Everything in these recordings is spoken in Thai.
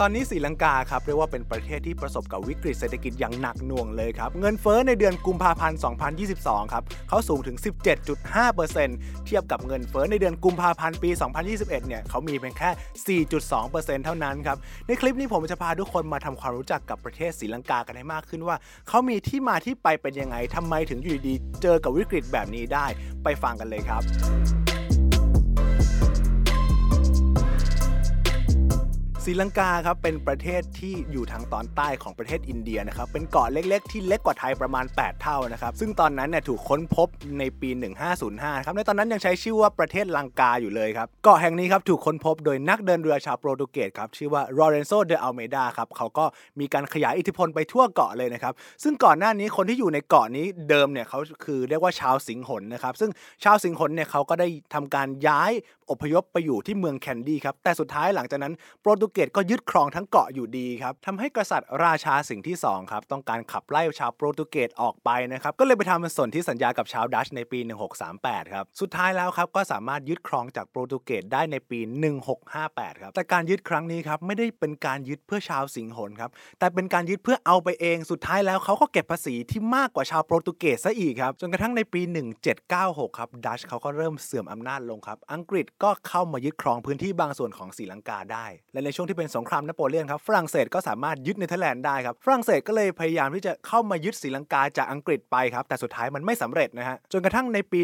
ตอนนี้ศรีลังกาครับเรียกว่าเป็นประเทศที่ประสบกับวิกฤตเศรษฐกิจอย่างหนักหน่วงเลยครับ เงินเฟ้อในเดือนกุมภาพันธ์ 2022 ครับเขาสูงถึง 17.5%เทียบกับเงินเฟ้อในเดือนกุมภาพันธ์ปี 2021 เนี่ยเขามีเพียงแค่ 4.2%เท่านั้นครับ ในคลิปนี้ผมจะพาทุกคนมาทำความรู้จักกับประเทศศรีลังกากันให้มากขึ้นว่า เขามีที่มาที่ไปเป็นยังไงทำไมถึงอยู่ดีๆเจอกับวิกฤตแบบนี้ได้ไปฟังกันเลยครับ ศรีลังกาครับเป็นประเทศที่อยู่ทางตอนใต้ของประเทศอินเดียนะครับเป็นเกาะเล็กๆ ที่เล็กกว่าไทยประมาณ 8 เท่านะครับซึ่งตอนนั้นเนี่ยถูกค้นพบในปี 1505ครับในตอนนั้นยังใช้ชื่อว่าประเทศลังกาอยู่เลยครับเกาะแห่งนี้ครับถูกค้นพบโดยนักเดินเรือชาวโปรตุเกสครับชื่อว่าลอเรนโซเดอัลเมดาครับเขาก็มีการขยายอิทธิพลไปทั่วเกาะเลยนะครับซึ่งก่อนหน้านี้คนที่อยู่ในเกาะนี้เดิมเนี่ยเขาคือเรียกว่าชาวสิงหลนะครับซึ่งชาวสิงหลเนี่ยเขาก็ได้ทำการย้ายอพยพไปอยู่ที่เมืองแคนดี้ครับ แต่สุดท้ายหลังจากนั้นโปรตุเกสก็ยึดครองทั้งเกาะอยู่ดีครับทำให้กษัตริย์ราชาสิงห์ที่2ครับต้องการขับไล่ชาวโปรตุเกสออกไปนะครับก็เลยไปทำสนธิสัญญากับชาวดัตช์ในปี 1638 ครับ สุดท้ายแล้วครับก็สามารถยึดครองจากโปรตุเกสได้ในปี 1658 ครับ แต่การยึดครั้งนี้ครับไม่ได้เป็นการยึดเพื่อชาวสิงหนครับแต่เป็นการยึดเพื่อเอาไปเองสุดท้ายแล้วเขาก็เก็บภาษีที่มากกว่าชาวโปรตุเกสซะอีกครับจนกระทั่งในปี 1796 ครับดัชเขาก็เริ่มเสื่อมอำนาจลงครับอังกฤษก็เข้ามายึดครองพื้นที่บางส่วนของศรีลังกาได้ และในช่วงที่เป็นสงครามนโปเลียนครับฝรั่งเศสก็สามารถยึดเนเธอร์แลนด์ได้ครับฝรั่งเศสก็เลยพยายามที่จะเข้ามายึดศรีลังกาจากอังกฤษไปครับแต่สุดท้ายมันไม่สำเร็จนะฮะจนกระทั่งในปี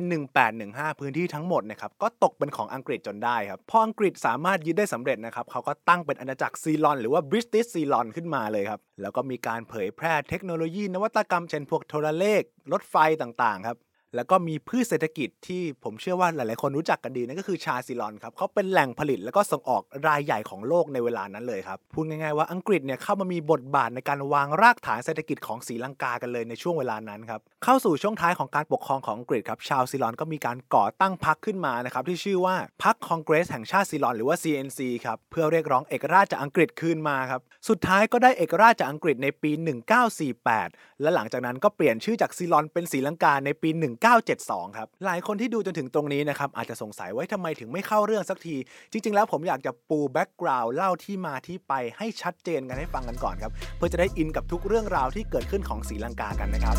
1815 พื้นที่ทั้งหมดนะครับก็ตกเป็นของอังกฤษจนได้ครับพออังกฤษสามารถยึดได้สำเร็จนะครับเขาก็ตั้งเป็นอาณาจักรซีลอนหรือว่าบริติชซีลอนขึ้นมาเลยครับแล้วก็มีการเผยแพร่เทคโนโลยีนวัตกรรมเช่นพวกโทรเลขรถไฟต่างๆครับ แล้วก็มีพืชเศรษฐกิจที่ผมเชื่อว่าหลาย ๆ คนรู้จักกันดีนั่นก็คือชาซิลอนครับเขาเป็นแหล่งผลิตแล้วก็ส่งออกรายใหญ่ของโลกในเวลานั้นเลยครับพูดง่าย ๆ ว่าอังกฤษเนี่ยเข้ามามีบทบาทในการวางรากฐานเศรษฐกิจของศรีลังกากันเลยในช่วงเวลานั้นครับเข้าสู่ช่วงท้ายของการปกครองของอังกฤษครับชาวซิลอนก็มีการก่อตั้งพรรคขึ้นมานะครับที่ชื่อว่าพรรคคองเกรสแห่งชาติซีลอนหรือว่า CNC ครับเพื่อเรียกร้องเอกราชจากอังกฤษคืนมาครับสุดท้ายก็ได้เอกราชจากอังกฤษในปี 1948 และหลังจากนั้นก็เปลี่ยนชื่อจากซีลอนเป็นศรีลังกาในปี1972 ครับ หลายคนที่ดูจนถึงตรงนี้นะครับอาจจะสงสัยว่าทำไมถึงไม่เข้าเรื่องสักที จริง ๆ แล้วผมอยากจะปู background เล่าที่มาที่ไปให้ชัดเจนกันให้ฟังกันก่อนครับ เพื่อจะได้ in กับทุกเรื่องราวที่เกิดขึ้นของศรีลังกากันนะครับ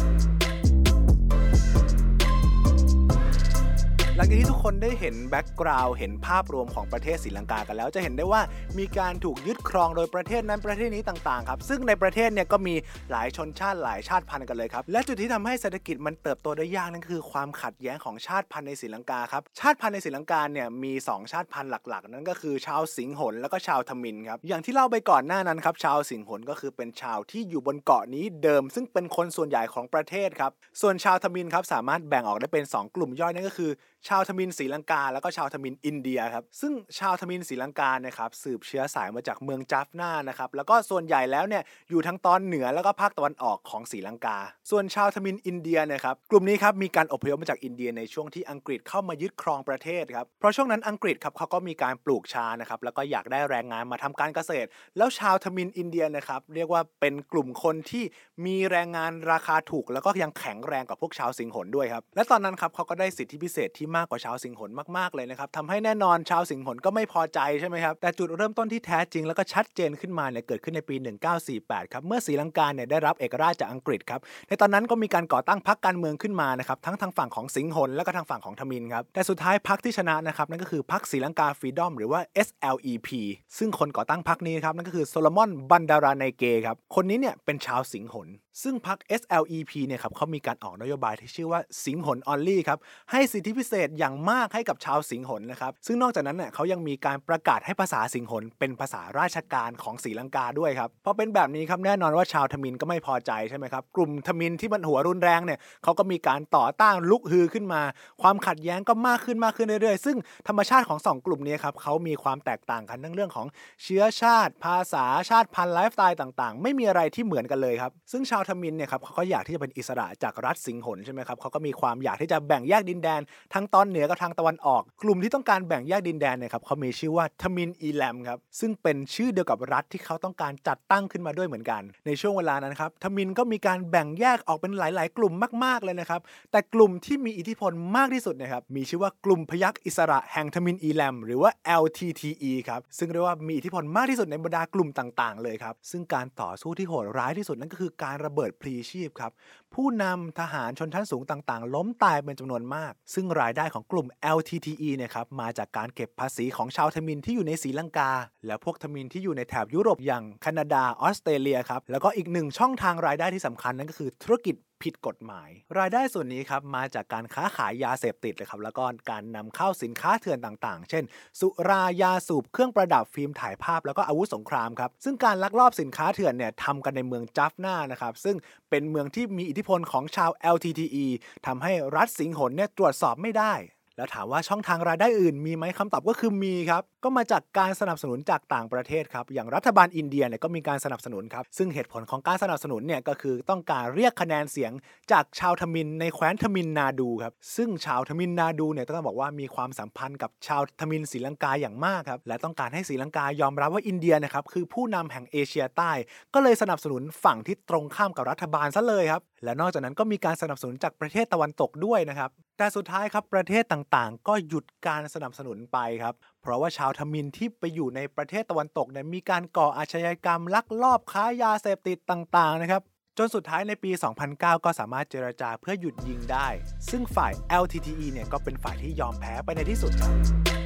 หลังจากที่ทุกคนได้เห็น background เห็นภาพรวมของประเทศศรีลังกากันแล้ว จะเห็นได้ว่ามีการถูกยึดครองโดยประเทศนั้นประเทศนี้ต่างๆครับซึ่งในประเทศเนี่ยก็มีหลายชนชาติหลายชาติพันธุ์กันเลยครับและจุดที่ทำให้เศรษฐกิจมันเติบโตได้ยากนั่นคือความขัดแย้งของชาติพันธุ์ในศรีลังกาครับชาติพันธุ์ในศรีลังกาเนี่ยมี 2 ชาติพันธุ์หลักๆ นั่นก็คือชาวสิงหลแล้วก็ชาวทมิฬครับอย่างที่เล่าไปก่อนหน้านั้นครับชาวสิงหลก็คือเป็นชาวที่อยู่บนเกาะนี้เดิม ซึ่งเป็นคนส่วนใหญ่ของประเทศครับส่วนชาวทมิฬครับสามารถแบ่งออกได้เป็น 2 กลุ่มย่อยนั่นก็คือชาวทมิฬศรีลังกา แล้วก็ชาวทมิฬอินเดียครับซึ่งชาวทมิฬศรีลังกานะครับสืบเชื้อสายมาจากเมืองจัฟนานะครับแล้วก็ส่วนใหญ่แล้วเนี่ยอยู่ทั้งตอนเหนือแล้วก็ภาคตะวันออกของศรีลังกา ส่วนชาวทมิฬอินเดียนะครับกลุ่มนี้ครับมีการอพยพมาจากอินเดียในช่วงที่อังกฤษเข้ามายึดครองประเทศครับเพราะช่วงนั้นอังกฤษครับเขาก็มีการปลูกชานะครับแล้วก็อยากได้แรงงานมาทำการเกษตร แล้วชาวทมิฬอินเดียนะครับเรียกว่าเป็นกลุ่มคนที่มีแรงงานราคาถูก แล้วก็ยังแข็งแรงกว่าพวกชาวสิงหนด้วยครับและตอนนั้นครับเขาก็ได้สิทธิพิเศษที่มากกว่าชาวสิงหนมากๆเลยนะครับทำให้แน่นอนชาวสิงหนก็ไม่พอใจใช่ไหมครับ แต่จุดเริ่มต้นที่แท้จริงแล้วก็ชัดเจนขึ้นมาเนี่ยเกิดขึ้นในปี 1948 ครับ เมื่อศรีลังกาเนี่ยได้รับเอกราชจากอังกฤษครับ ในตอนนั้นก็มีการก่อตั้งพรรคการเมืองขึ้นมานะครับทั้งทางฝั่งของสิงหนแล้วก็ทางฝั่งของทมินครับ แต่สุดท้ายพรรคที่ชนะนะครับนั่นก็คือพรรคศรีลังกาฟรีดอมหรือว่า SLEP ซึ่งคนก่อตั้งพรรคนี้ครับนั่นก็คือโซโลมอนบันดาราไนเกครับคนนี้เนี่ยเป็นชาวสิงหนซึ่งพรรค SLEP เนี่ยครับเขามีการออกนโยบายที่ชื่อว่าสิงหล only ครับให้สิทธิพิเศษอย่างมากให้กับชาวสิงหลนะครับซึ่งนอกจากนั้นเนี่ยเขายังมีการประกาศให้ภาษาสิงหลเป็นภาษาราชการของศรีลังกาด้วยครับพอเป็นแบบนี้ครับแน่นอนว่าชาวทมิฬก็ไม่พอใจใช่ไหมครับกลุ่มทมิฬที่มันหัวรุนแรงเนี่ยเขาก็มีการต่อต้านลุกฮือขึ้นมา ความขัดแย้งก็มากขึ้นมากขึ้นเรื่อยๆ ซึ่งธรรมชาติของสองกลุ่มนี้ครับเขามีความแตกต่างกันทั้งเรื่องของเชื้อชาติ ภาษาชาติพันธุ์ไลฟ์สไตล์ต่างๆ ไม่มีอะไรที่เหมือนกันเลยครับซึ่งชาวาวทมินเนี่ยครับเขาก็อยากที่จะเป็นอิสระจากรัฐสิงหลใช่ไหมครับเขาก็มีความอยากที่จะแบ่งแยกดินแดนทั้งตอนเหนือกับทางตะวันออก กลุ่มที่ต้องการแบ่งแยกดินแดนเนี่ยครับเขามีชื่อว่าทมิฬอีแลมครับซึ่งเป็นชื่อเดียวกับรัฐที่เขาต้องการจัดตั้งขึ้นมาด้วยเหมือนกัน ในช่วงเวลานั้นครับทมิฬก็มีการแบ่งแยกออกเป็นหลาย ๆ กลุ่มมาก ๆ เลยนะครับแต่กลุ่มที่มีอิทธิพลมากที่สุดนะครับมีชื่อว่ากลุ่มพยัคฆ์อิสระแห่งทมิฬอีแลมหรือว่า LTTE ครับซึ่งเรียกว่ามีอิทธิพลมากที่สุดในบรรดากลุ่มต่าง ๆ เลยครับซึ่งการต่อสู้ที่โหดร้ายที่สุดนั่นก็คือการระเบิดพลีชีพครับ ผู้นำทหารชนชั้นสูงต่างๆ ล้มตายเป็นจำนวนมาก ซึ่งรายได้ของกลุ่ม LTTE เนี่ยครับมาจากการเก็บภาษีของชาวทมิฬที่อยู่ในศรีลังกา และพวกทมิฬที่อยู่ในแถบยุโรปอย่างแคนาดาออสเตรเลียครับแล้วก็อีกหนึ่งช่องทางรายได้ที่สำคัญนั่นก็คือธุรกิจ ผิดกฎหมาย รายได้ส่วนนี้ครับมาจากการค้าขายยาเสพติดเลยครับแล้วก็การนำเข้าสินค้าเถื่อนต่างๆ เช่น สุรายาสูบเครื่องประดับฟิล์มถ่ายภาพแล้วก็อาวุธสงครามครับซึ่งการลักลอบสินค้าเถื่อนเนี่ยทำกันในเมืองจัฟนานะครับซึ่งเป็นเมืองที่มีอิทธิพลของชาว LTTE ทำให้รัฐสิงหนเนี่ยตรวจสอบไม่ได้ แล้วถามว่าช่องทางรายได้อื่นมีไหมคำตอบก็คือมีครับ ก็มาจากการสนับสนุนจากต่างประเทศครับ อย่างรัฐบาลอินเดียเนี่ยก็มีการสนับสนุนครับ ซึ่งเหตุผลของการสนับสนุนเนี่ยก็คือต้องการเรียกคะแนนเสียงจากชาวทมิฬในแคว้นทมิฬนาฑูครับ ซึ่งชาวทมิฬนาฑูเนี่ยต้องบอกว่ามีความสัมพันธ์กับชาวทมิฬศรีลังกาอย่างมากครับ และต้องการให้ศรีลังกายอมรับว่าอินเดียนะครับคือผู้นำแห่งเอเชียใต้ ก็เลยสนับสนุนฝั่งที่ตรงข้ามกับรัฐบาลซะเลยครับ และนอกจากนั้นก็มีการสนับสนุนจากประเทศตะวันตกด้วยนะครับ แต่สุดท้ายครับประเทศต่างๆ ก็หยุดการสนับสนุนไปครับ เพราะว่าชาวทมิฬที่ไปอยู่ในประเทศตะวันตกเนี่ยมีการก่ออาชญากรรมลักลอบค้ายาเสพติดต่างๆนะครับจนสุดท้ายในปี 2009 ก็สามารถเจรจาเพื่อหยุดยิงได้ ซึ่งฝ่าย LTTE เนี่ยก็เป็นฝ่ายที่ยอมแพ้ไปในที่สุดครับ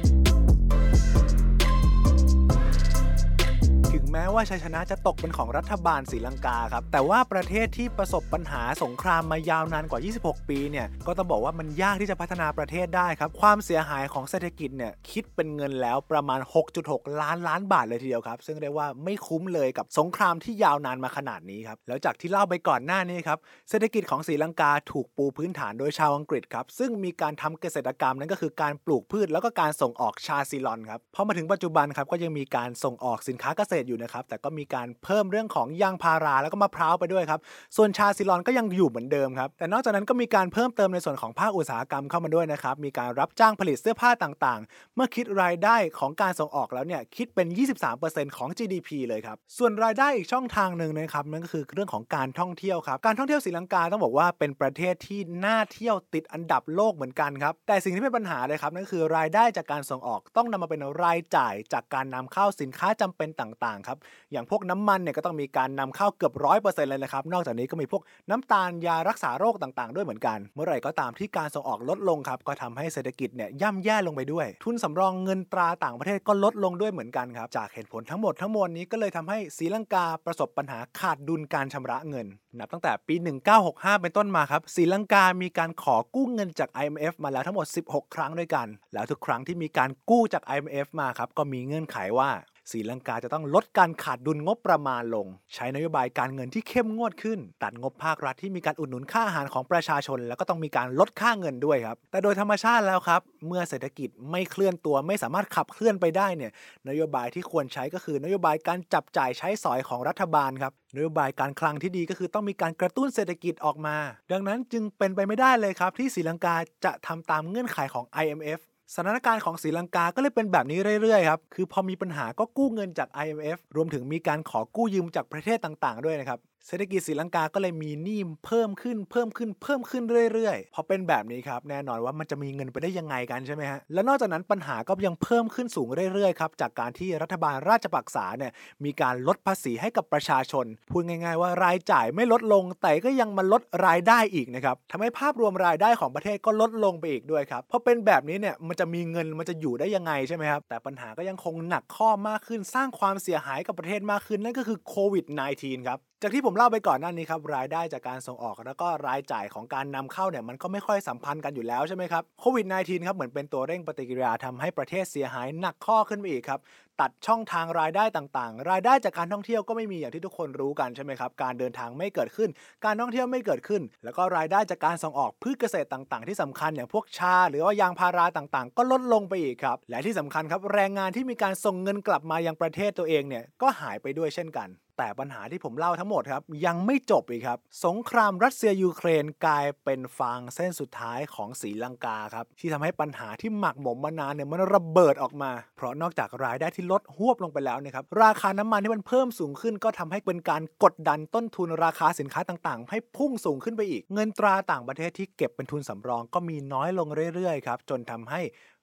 แม้ว่าชัยชนะจะตกเป็นของรัฐบาลศรีลังกาครับ แต่ว่าประเทศที่ประสบปัญหาสงครามมายาวนานกว่า 26 ปีเนี่ย ก็ต้องบอกว่ามันยากที่จะพัฒนาประเทศได้ครับ ความเสียหายของเศรษฐกิจเนี่ยคิดเป็นเงินแล้วประมาณ 6.6 ล้านล้านบาทเลยทีเดียวครับ ซึ่งเรียกว่าไม่คุ้มเลยกับสงครามที่ยาวนานมาขนาดนี้ครับ แล้วจากที่เล่าไปก่อนหน้านี้ครับ เศรษฐกิจของศรีลังกาถูกปูพื้นฐานโดยชาวอังกฤษครับ ซึ่งมีการทำเกษตรกรรมนั่นก็คือการปลูกพืชแล้วก็การส่งออกชาซิลอนครับ พอมาถึงปัจจุบันครับก็ยังมีการส่งออกสินค้าเกษตรอยู่นะครับ แต่ก็มีการเพิ่มเรื่องของยางพาราแล้วก็มะพร้าวไปด้วยครับ ส่วนชาซิลอนก็ยังอยู่เหมือนเดิมครับ แต่นอกจากนั้นก็มีการเพิ่มเติมในส่วนของภาคอุตสาหกรรมเข้ามาด้วยนะครับ มีการรับจ้างผลิตเสื้อผ้าต่างๆ เมื่อคิดรายได้ของการส่งออกแล้วเนี่ยคิดเป็น 23%ของ GDP เลยครับ ส่วนรายได้อีกช่องทางหนึ่งนะครับนั่นก็คือเรื่องของการท่องเที่ยวครับ การท่องเที่ยวศรีลังกาต้องบอกว่าเป็นประเทศที่น่าเที่ยวติดอันดับโลกเหมือนกันครับ แต่สิ่งที่เป็นปัญหาเลยครับนั่นคือรายได้จากการส่งออกต้องนำมาเป็นรายจ่ายจากการนำเข้าสินค้าจำเป็นต่างๆครับอย่างพวกน้ำมันเนี่ยก็ต้องมีการนำเข้าเกือบร้อยเปอร์เซ็นต์เลยนะครับนอกจากนี้ก็มีพวกน้ำตาลยารักษาโรคต่างๆ ด้วยเหมือนกัน เมื่อไหร่ก็ตามที่การส่งออกลดลงครับก็ทำให้เศรษฐกิจเนี่ยย่ำแย่ลงไปด้วย ทุนสำรองเงินตราต่างประเทศก็ลดลงด้วยเหมือนกันครับจากเหตุผลทั้งหมดทั้งมวลนี้ก็เลยทำให้ศรีลังกาประสบปัญหาขาดดุลการชำระเงินนับตั้งแต่ปี 1965 เป็นต้นมาครับศรีลังกามีการขอกู้เงินจาก IMF มาแล้วทั้งหมด 16 ครั้งด้วยกัน แล้วทุกครั้งที่มีการกู้จาก IMF มาครับก็มีเงื่อนไขว่า ศรีลังกาจะต้องลดการขาดดุลงบประมาณลง ใช้นโยบายการเงินที่เข้มงวดขึ้น ตัดงบภาครัฐที่มีการอุดหนุนค่าอาหารของประชาชน แล้วก็ต้องมีการลดค่าเงินด้วยครับ แต่โดยธรรมชาติแล้วครับ เมื่อเศรษฐกิจไม่เคลื่อนตัวไม่สามารถขับเคลื่อนไปได้เนี่ยนโยบายที่ควรใช้ก็คือนโยบายการจับจ่ายใช้สอยของรัฐบาลครับนโยบายการคลังที่ดีก็คือต้องมีการกระตุ้นเศรษฐกิจออกมา ดังนั้นจึงเป็นไปไม่ได้เลยครับที่ศรีลังกาจะทำตามเงื่อนไขของ IMF สถานการณ์ของศรีลังกาก็เลยเป็นแบบนี้เรื่อยๆครับ คือพอมีปัญหาก็กู้เงินจาก IMF รวมถึงมีการขอกู้ยืมจากประเทศต่างๆ ด้วยนะครับ เศรษฐกิจศรีลังกาก็เลยมีหนี้เพิ่มขึ้นเพิ่มขึ้นเพิ่มขึ้นเรื่อยๆพอเป็นแบบนี้ครับแน่นอนว่ามันจะมีเงินไปได้ยังไงกันใช่ไหมฮะและนอกจากนั้นปัญหาก็ยังเพิ่มขึ้นสูงเรื่อยๆครับจากการที่รัฐบาลราชปักษาเนี่ยมีการลดภาษีให้กับประชาชนพูดง่ายๆว่ารายจ่ายไม่ลดลงแต่ก็ยังมาลดรายได้อีกนะครับทำให้ภาพรวมรายได้ของประเทศก็ลดลงไปอีกด้วยครับพอเป็นแบบนี้เนี่ยมันจะมีเงินมันจะอยู่ได้ยังไงใช่ไหมครับแต่ปัญหาก็ยังคงหนักข้อมากขึ้นสร้างความเสียหายกับประเทศมากขึ้นนั่นก็คือโควิด -19 ครับจากที่ผมเล่าไปก่อนหน้านี้ครับรายได้จากการส่งออกแล้วก็รายจ่ายของการนำเข้าเนี่ยมันก็ไม่ค่อยสัมพันธ์กันอยู่แล้วใช่ไหมครับโควิด -19 ครับเหมือนเป็นตัวเร่งปฏิกิริยาทำให้ประเทศเสียหายหนักข้อขึ้นไปอีกครับตัดช่องทางรายได้ต่างๆ รายได้จากการท่องเที่ยวก็ไม่มีอย่างที่ทุกคนรู้กันใช่ไหมครับ การเดินทางไม่เกิดขึ้น การท่องเที่ยวไม่เกิดขึ้น แล้วก็รายได้จากการส่งออกพืชเกษตรต่างๆ ที่สำคัญอย่างพวกชา หรือว่ายางพาราต่างๆ ก็ลดลงไปอีกครับ และที่สำคัญครับแรงงานที่มีการส่งเงินกลับมายังประเทศตัวเองเนี่ยก็หายไปด้วยเช่นกัน แต่ปัญหาที่ผมเล่าทั้งหมดครับ ยังไม่จบอีกครับ สงครามรัสเซียยูเครนกลายเป็นฟางเส้นสุดท้ายของศรีลังกาครับ ที่ทำให้ปัญหาที่หมักหมมมานานเนี่ยมันระเบิดออกมา เพราะนอกจากรายได้ที่ลดหวบลงไปแล้วนะครับ ราคาน้ำมันที่มันเพิ่มสูงขึ้น ก็ทำให้เป็นการกดดันต้นทุนราคาสินค้าต่างๆ ให้พุ่งสูงขึ้นไปอีก เงินตราต่างประเทศที่เก็บเป็นทุนสำรอง ก็มีน้อยลงเรื่อยๆครับจนทำให้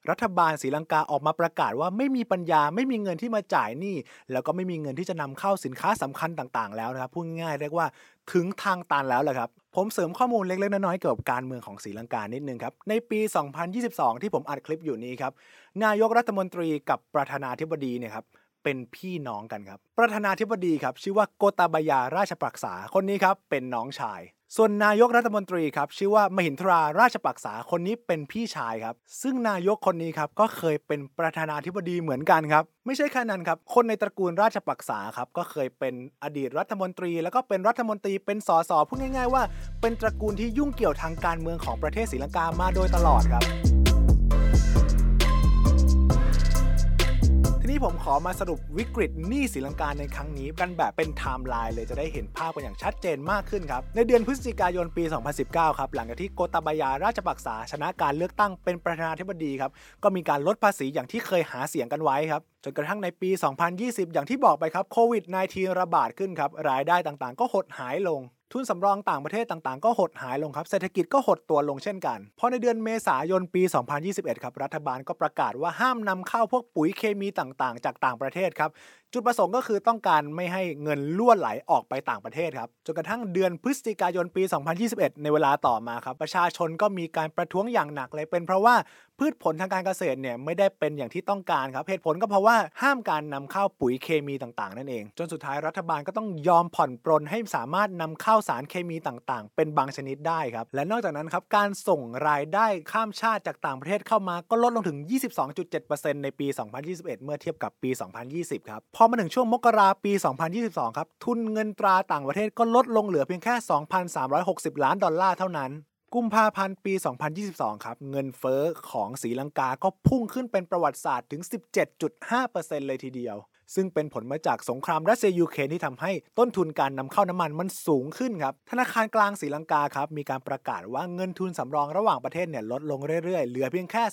รัฐบาลศรีลังกาออกมาประกาศว่าไม่มีปัญญาไม่มีเงินที่มาจ่ายหนี้แล้วก็ไม่มีเงินที่จะนำเข้าสินค้าสำคัญต่างๆ แล้วนะครับพูดง่ายๆเรียกว่าถึงทางตันแล้วแหละครับ ผมเสริมข้อมูลเล็กๆน้อยๆเกี่ยวกับการเมืองของศรีลังกานิดนึงครับ ในปี 2022 ที่ผมอัดคลิปอยู่นี้ครับ นายกรัฐมนตรีกับประธานาธิบดีเนี่ยครับ เป็นพี่น้องกันครับ ประธานาธิบดีครับ ชื่อว่าโกตาบายาราชปรักษาคนนี้ครับ เป็นน้องชาย ส่วนนายกรัฐมนตรีครับ ชื่อว่ามหินทราราชปรักษาคนนี้เป็นพี่ชายครับ ซึ่งนายกคนนี้ครับก็เคยเป็นประธานาธิบดีเหมือนกันครับ ไม่ใช่แค่นั้นครับ คนในตระกูลราชปรักษาครับก็เคยเป็นอดีตรัฐมนตรี แล้วก็เป็นรัฐมนตรีเป็นสสพูดง่าย ๆ ว่า เป็นตระกูลที่ยุ่งเกี่ยวทางการเมืองของประเทศศรีลังกามาโดยตลอดครับ ทีนี้ผมขอมาสรุปวิกฤตหนี้ศรีลังกาในครั้งนี้กันแบบเป็นไทม์ไลน์เลยจะได้เห็นภาพกันอย่างชัดเจนมากขึ้นครับ ในเดือนพฤศจิกายนปี 2019 ครับ หลังจากที่โกตาบายาราชปักษาชนะการเลือกตั้งเป็นประธานาธิบดีครับ ก็มีการลดภาษีอย่างที่เคยหาเสียงกันไว้ครับ จนกระทั่งในปี 2020 อย่างที่บอกไปครับโควิด -19 ระบาดขึ้นครับรายได้ต่างๆ ก็หดหายลง ทุนสำรองต่างประเทศต่างๆ ก็หดหายลงครับ เศรษฐกิจก็หดตัวลงเช่นกันพอในเดือนเมษายนปี 2021 ครับ รัฐบาลก็ประกาศว่าห้ามนำเข้าพวกปุ๋ยเคมีต่างๆ จากต่างประเทศครับ จุดประสงค์ก็คือต้องการไม่ให้เงินล่วไหลออกไปต่างประเทศครับ จนกระทั่งเดือนพฤศจิกายนปี 2021 ในเวลาต่อมาครับ ประชาชนก็มีการประท้วงอย่างหนักเลย เป็นเพราะว่าพืชผลทางการเกษตรเนี่ยไม่ได้เป็นอย่างที่ต้องการครับเหตุผลก็เพราะว่าห้ามการนำเข้าปุ๋ยเคมีต่างๆ นั่นเอง จนสุดท้ายรัฐบาลก็ต้องยอมผ่อนปรนให้สามารถนำเข้าสารเคมีต่างๆ เป็นบางชนิดได้ครับ และนอกจากนั้นครับการส่งรายได้ข้ามชาติจากต่างประเทศเข้ามาก็ลดลงถึง 22.7%ในปี 2021 เมื่อเทียบกับปี 2020 ครับพอมาถึงช่วงมกราปี 2022 ครับ ทุนเงินตราต่างประเทศก็ลดลงเหลือเพียงแค่ 2,360 ล้านดอลลาร์เท่านั้น กุมภาพันธ์ปี 2022 ครับ เงินเฟ้อของสีลังกาก็พุ่งขึ้นเป็นประวัติศาสตร์ถึง 17.5%เลยทีเดียว ซึ่งเป็นผลมาจากสงครามรัสเซียยูเครนที่ทำให้ต้นทุนการนำเข้าน้ำมันมันสูงขึ้นครับ ธนาคารกลางศรีลังกาครับมีการประกาศว่าเงินทุนสำรองระหว่างประเทศเนี่ยลดลงเรื่อยๆ เหลือเพียงแค่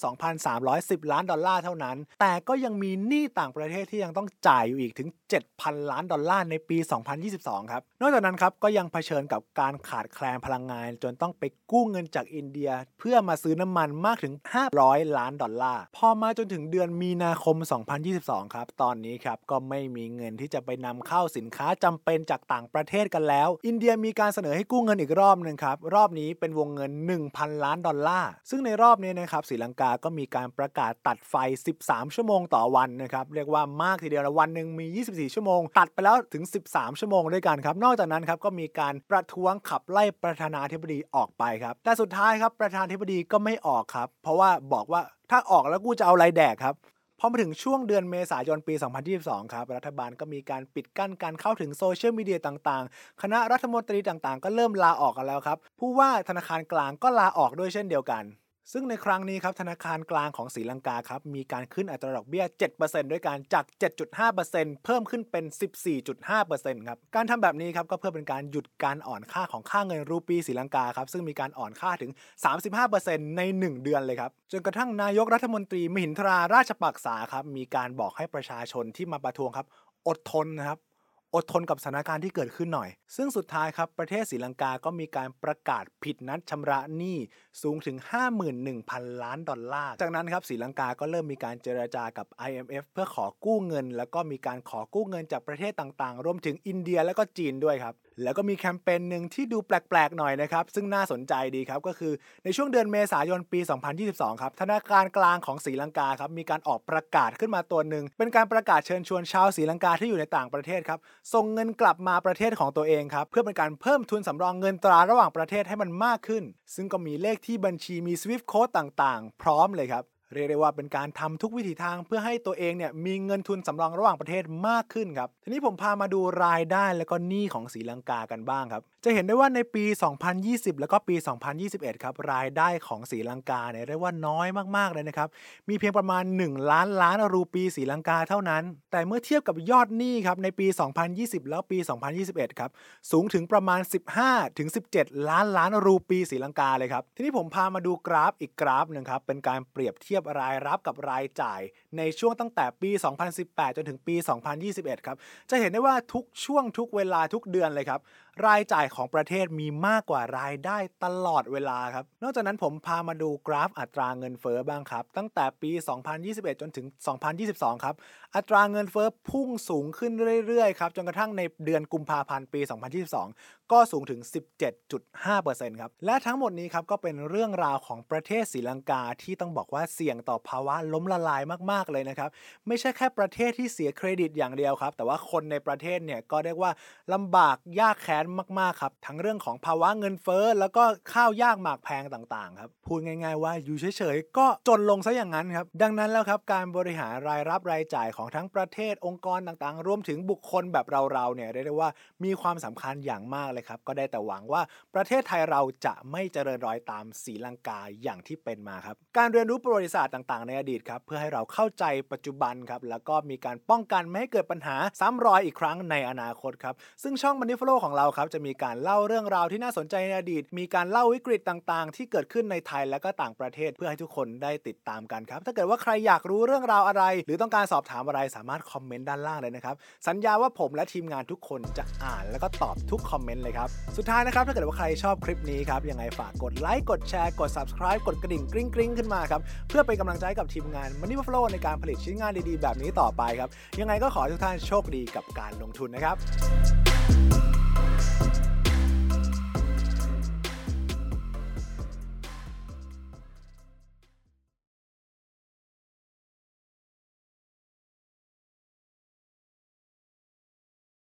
2,310 ล้านดอลลาร์เท่านั้น แต่ก็ยังมีหนี้ต่างประเทศที่ยังต้องจ่ายอยู่อีกถึง 7,000 ล้านดอลลาร์ในปี 2022 ครับ นอกจากนั้นครับก็ยังเผชิญกับการขาดแคลนพลังงาน จนต้องไปกู้เงินจากอินเดีย เพื่อมาซื้อน้ำมันมากถึง 500 ล้านดอลลาร์ พอมาจนถึงเดือนมีนาคม 2022 ครับ ตอนนี้ครับก็ไม่มีเงินที่จะไปนำเข้าสินค้าจำเป็นจากต่างประเทศกันแล้ว อินเดียมีการเสนอให้กู้เงินอีกรอบหนึ่งครับ รอบนี้เป็นวงเงิน 1,000 ล้านดอลลาร์ ซึ่งในรอบนี้นะครับศรีลังกาก็มีการประกาศตัดไฟ 13 ชั่วโมงต่อวันนะครับ เรียกว่ามากทีเดียวนะวันหนึ่งมี 24 ชั่วโมง ตัดไปแล้วถึง 13 ชั่วโมงด้วยกันครับ นอกจากนั้นครับก็มีการประท้วงขับไล่ประธานาธิบดีออกไปครับ แต่สุดท้ายครับประธานาธิบดีก็ไม่ออกครับ เพราะว่าบอกว่าถ้าออกแล้วกูจะเอาอะไรแดกครับ พอมาถึงช่วงเดือนเมษายนปี 2022 ครับ รัฐบาลก็มีการปิดกั้นการเข้าถึงโซเชียลมีเดียต่างๆ คณะรัฐมนตรีต่างๆ ก็เริ่มลาออกกันแล้วครับ ผู้ว่าธนาคารกลางก็ลาออกด้วยเช่นเดียวกัน ซึ่งในครั้งนี้ครับธนาคารกลางของศรีลังกาครับมีการขึ้นอัตราดอกเบี้ย 7%ด้วยการจาก 7.5%เพิ่มขึ้นเป็น 14.5%ครับการทำแบบนี้ครับก็เพื่อเป็นการหยุดการอ่อนค่าของค่าเงินรูปีศรีลังกาครับซึ่งมีการอ่อนค่าถึง 35%ใน 1 เดือนเลยครับจนกระทั่งนายกรัฐมนตรีมหินทราราชปักษาครับมีการบอกให้ประชาชนที่มาประท้วงครับอดทนนะครับ อดทนกับสถานการณ์ที่เกิดขึ้นหน่อย ซึ่งสุดท้ายครับประเทศศรีลังกาก็มีการประกาศผิดนัดชำระหนี้สูงถึง 51,000 ล้านดอลลาร์ จากนั้นครับศรีลังกาก็เริ่มมีการเจรจากับ IMF เพื่อขอกู้เงิน แล้วก็มีการขอกู้เงินจากประเทศต่างๆ รวมถึงอินเดียและก็จีนด้วยครับ แล้วก็มีแคมเปญหนึ่งที่ดูแปลกๆหน่อยนะครับ ซึ่งน่าสนใจดีครับ ก็คือในช่วงเดือนเมษายนปี 2022 ครับธนาคารกลางของศรีลังกาครับมีการออกประกาศขึ้นมาตัวหนึ่งเป็นการประกาศเชิญชวนชาวศรีลังกาที่อยู่ในต่างประเทศครับส่งเงินกลับมาประเทศของตัวเองครับเพื่อเป็นการเพิ่มทุนสำรองเงินตราระหว่างประเทศให้มันมากขึ้น ซึ่งก็มีเลขที่บัญชีมี SWIFT Code ต่างๆ พร้อมเลยครับ เรียกได้ว่าเป็นการทำทุกวิถีทางเพื่อให้ตัวเองเนี่ยมีเงินทุนสำรองระหว่างประเทศมากขึ้นครับ ทีนี้ผมพามาดูรายได้และก็หนี้ของศรีลังกากันบ้างครับ จะเห็นได้ว่าในปี 2020 แล้วก็ปี 2021 ครับรายได้ของศรีลังกาเนี่ยเรียกว่าน้อยมากๆเลยนะครับ มีเพียงประมาณ 1 ล้านล้านรูปีศรีลังกาเท่านั้น แต่เมื่อเทียบกับยอดหนี้ครับในปี 2020 แล้วปี 2021 ครับสูงถึงประมาณ 15ถึง17 ล้านล้านรูปีศรีลังกาเลยครับ ทีนี้ผมพามาดูกราฟอีกกราฟหนึ่งครับเป็นการเปรียบเทียบรายรับกับรายจ่ายในช่วงตั้งแต่ปี 2018 จนถึงปี 2021 ครับ จะเห็นได้ว่าทุกช่วงทุกเวลาทุกเดือนเลยครับ รายจ่ายของประเทศมีมากกว่ารายได้ตลอดเวลาครับ นอกจากนั้นผมพามาดูกราฟอัตราเงินเฟอ้อบ้างครับ ตั้งแต่ปี 2021 จนถึง 2022 ครับ อัตราเงินเฟอ้อพุ่งสูงขึ้นเรื่อยๆ ครับ จนกระทั่งในเดือนกุมภาพันธ์ปี 2022 ก็สูงถึง 17.5%ครับ และทั้งหมดนี้ครับก็เป็นเรื่องราวของประเทศศรีลังกาที่ต้องบอกว่าเสี่ยงต่อภาวะล้มละลายมากๆเลยนะครับ ไม่ใช่แค่ประเทศที่เสียเครดิตอย่างเดียวครับ แต่ว่าคนในประเทศเนี่ยก็เรียกว่าลำบากยากแค้นมากๆครับ ทั้งเรื่องของภาวะเงินเฟ้อแล้วก็ข้าวยากหมากแพงต่างๆครับพูดง่าย ๆ ว่าอยู่เฉยๆก็จนลงซะอย่างนั้นครับดังนั้นแล้วครับการบริหารรายรับรายจ่ายของทั้งประเทศองค์กรต่างๆ รวมถึงบุคคลแบบเราๆเนี่ยเรียกได้ว่ามีความสำคัญอย่างมากเลยครับก็ได้แต่หวังว่าประเทศไทยเราจะไม่เจริญรอยตามศรีลังกาอย่างที่เป็นมาครับการเรียนรู้ประวัติศาสตร์ต่างๆ ในอดีตครับเพื่อให้เราเข้าใจปัจจุบันครับแล้วก็มีการป้องกันไม่ให้เกิดปัญหาซ้ำรอยอีกครั้งในอนาคตครับซึ่งช่อง Money Flow ของเราครับจะมีการเล่าเรื่องราวที่น่าสนใจในอดีต มีการเล่าวิกฤตต่างๆ ที่เกิดขึ้นในไทยและก็ต่างประเทศเพื่อให้ทุกคนได้ติดตามกันครับ ถ้าเกิดว่าใครอยากรู้เรื่องราวอะไร หรือต้องการสอบถามอะไรสามารถคอมเมนต์ด้านล่างเลยนะครับ สัญญาว่าผมและทีมงานทุกคนจะอ่านแล้วก็ตอบทุกคอมเมนต์เลยครับ สุดท้ายนะครับถ้าเกิดว่าใครชอบคลิปนี้ครับยังไงฝากกดไลค์กดแชร์กด subscribe กดกระดิ่งกริ๊งกริ๊งขึ้นมาครับเพื่อเป็นกำลังใจกับทีมงาน Money Flow ในการผลิตชิ้นงานดีๆ แบบนี้ต่อไปครับยังไงก็ขอทุกท่านโชคดีกับการลงทุนนะครับ Thank you.